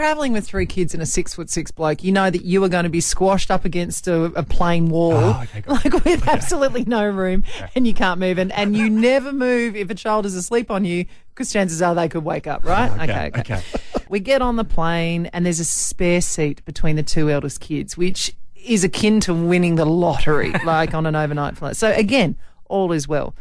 traveling with three kids and a six foot six bloke, you know that you are going to be squashed up against a, a plane wall, Oh, okay, like with absolutely no room, and you can't move, and, and you never move if a child is asleep on you, because chances are they could wake up, right? Okay, okay. We get on the plane, and there's a spare seat between the two eldest kids, which is akin to winning the lottery, like on an overnight flight. So again, all is well.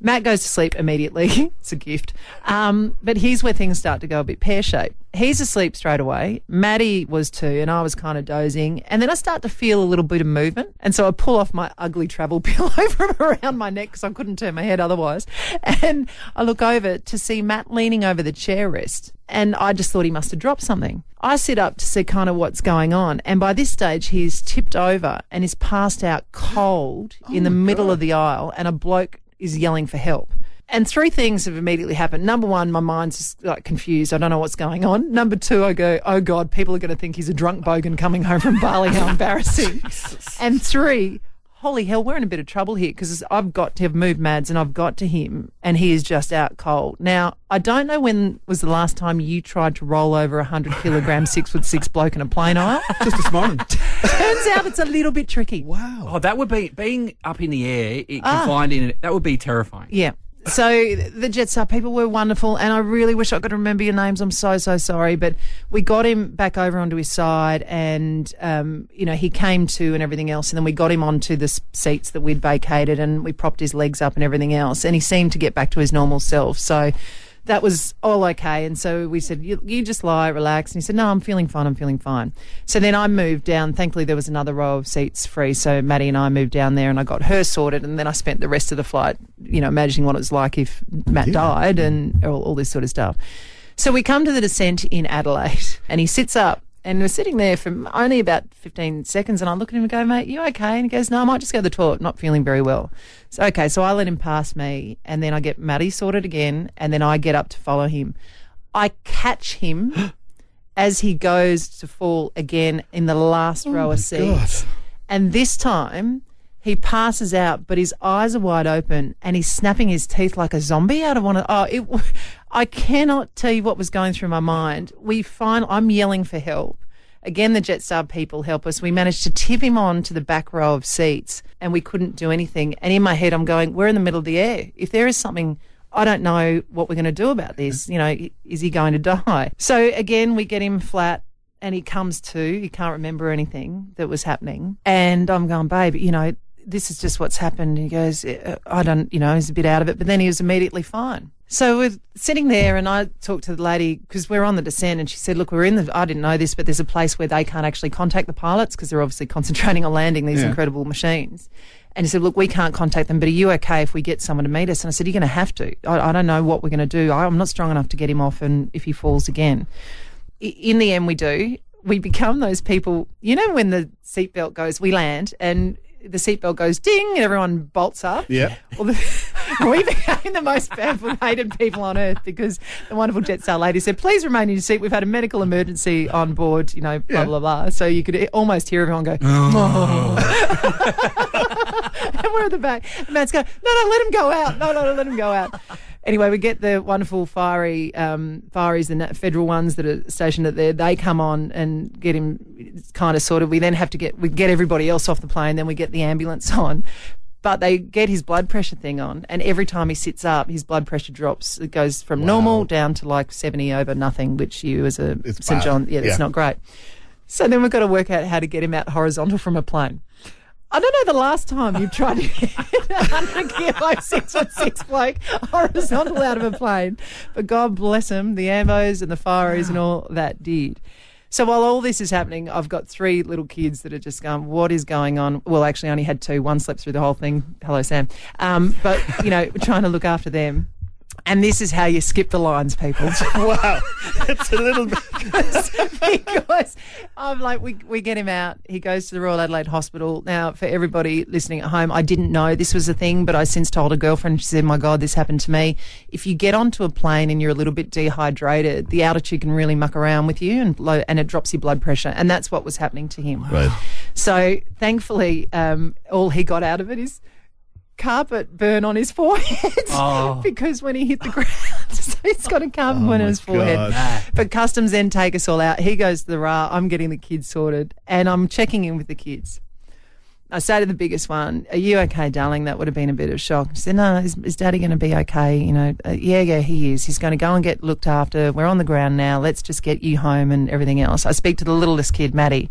Matt goes to sleep immediately. it's a gift. Um, but here's where things start to go a bit pear shaped. He's asleep straight away. Maddie was too, and I was kind of dozing. And then I start to feel a little bit of movement. And so I pull off my ugly travel pillow from around my neck because I couldn't turn my head otherwise. And I look over to see Matt leaning over the chair rest. And I just thought he must have dropped something. I sit up to see kind of what's going on. And by this stage, he's tipped over and is passed out cold in the oh middle of the aisle. And a bloke is yelling for help. And three things have immediately happened. Number one, my mind's just like confused. I don't know what's going on. Number two, I go, oh God, people are going to think he's a drunk bogan coming home from Bali. How embarrassing. and three, holy hell, we're in a bit of trouble here because I've got to have moved Mads and I've got to him and he is just out cold. Now, I don't know when was the last time you tried to roll over a 100 kilogram, six foot six bloke in a plane aisle. Just this morning. Turns out it's a little bit tricky. wow. Oh, that would be being up in the air, it, Ah. confined in it. That would be terrifying. Yeah. So the Jetstar people were wonderful, and I really wish I could remember your names. I'm so so sorry, but we got him back over onto his side, and um, you know he came to and everything else, and then we got him onto the seats that we'd vacated, and we propped his legs up and everything else, and he seemed to get back to his normal self. So that was all okay, and so we said, you, "You just lie, relax," and he said, "No, I'm feeling fine. I'm feeling fine." So then I moved down. Thankfully, there was another row of seats free, so Maddie and I moved down there, and I got her sorted, and then I spent the rest of the flight, you know, imagining what it was like if Matt died and all, all this sort of stuff. So we come to the descent in Adelaide, and he sits up. And we're sitting there for only about 15 seconds, and I look at him and go, mate, you okay? And he goes, no, I might just go to the toilet, not feeling very well. So, okay, so I let him pass me, and then I get Maddie sorted again, and then I get up to follow him. I catch him as he goes to fall again in the last oh row of seats. And this time, he passes out, but his eyes are wide open and he's snapping his teeth like a zombie out of one of. Oh, it, I cannot tell you what was going through my mind. We find I'm yelling for help. Again, the Jetstar people help us. We managed to tip him on to the back row of seats and we couldn't do anything. And in my head, I'm going, we're in the middle of the air. If there is something, I don't know what we're going to do about this. You know, is he going to die? So again, we get him flat and he comes to, he can't remember anything that was happening. And I'm going, babe, you know, this is just what's happened. He goes, "Uh, I don't, you know, he's a bit out of it, but then he was immediately fine. So we're sitting there, and I talked to the lady because we're on the descent, and she said, "Look, we're in the. I didn't know this, but there's a place where they can't actually contact the pilots because they're obviously concentrating on landing these Yeah. incredible machines." And he said, "Look, we can't contact them, but are you okay if we get someone to meet us?" And I said, "You're going to have to. I, I don't know what we're going to do. I, I'm not strong enough to get him off, and if he falls again." I- in the end, we do. We become those people. You know, when the seatbelt goes, we land, and the seatbelt goes ding, and everyone bolts up. Yeah. Well, the, we became the most powerful, hated people on earth because the wonderful Jetstar lady said, "Please remain in your seat. We've had a medical emergency on board. You know, blah Yeah. blah blah." So you could almost hear everyone go, oh. Oh. and we're at the back. And Matt's going, no, no, let him go out. No, no, no, let him go out. Anyway, we get the wonderful fiery um, fireys, the federal ones that are stationed at there. They come on and get him kind of sorted. We then have to get we get everybody else off the plane. Then we get the ambulance on. But they get his blood pressure thing on, and every time he sits up, his blood pressure drops. It goes from normal down to like seventy over nothing, which you as a It's St bad. John, yeah, that's Yeah. not great. So then we've got to work out how to get him out horizontal from a plane. I don't know the last time you've tried to get a 100 kilo, six foot six bloke horizontal out of a plane. But God bless him, the ambos and the fireys and all that did. So while all this is happening, I've got three little kids that are just going, what is going on? Well, actually, I only had two. One slept through the whole thing. Hello, Sam. Um, but, you know, trying to look after them. And this is how you skip the lines, people. Wow. It's a little bit. because I'm like, we, we get him out. He goes to the Royal Adelaide Hospital. Now, for everybody listening at home, I didn't know this was a thing, but I since told a girlfriend. She said, "My God, this happened to me." If you get onto a plane and you're a little bit dehydrated, the altitude can really muck around with you, and low, and it drops your blood pressure, and that's what was happening to him. Right. So, thankfully, um, all he got out of it is carpet burn on his forehead Oh. because when he hit the ground, so he's got a carbon Oh point on his forehead. God. But customs then take us all out. He goes to the RA. I'm getting the kids sorted, and I'm checking in with the kids. I say to the biggest one, "Are you okay, darling?" That would have been a bit of a shock. She said, "No, is, is Daddy going to be okay?" You know, uh, yeah, yeah, he is. He's going to go and get looked after. We're on the ground now. Let's just get you home and everything else. I speak to the littlest kid, Maddie.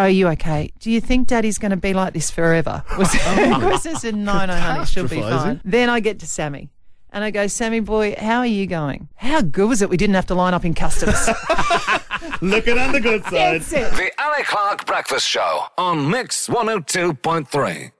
Are you okay? Do you think Daddy's going to be like this forever? Was, was this no, no, honey, she'll be fine. Then I get to Sammy. And I go, Sammy boy, how are you going? How good was it we didn't have to line up in customs? Looking on the good side. That's it. The Ali Clarke Breakfast Show on Mix 102.3.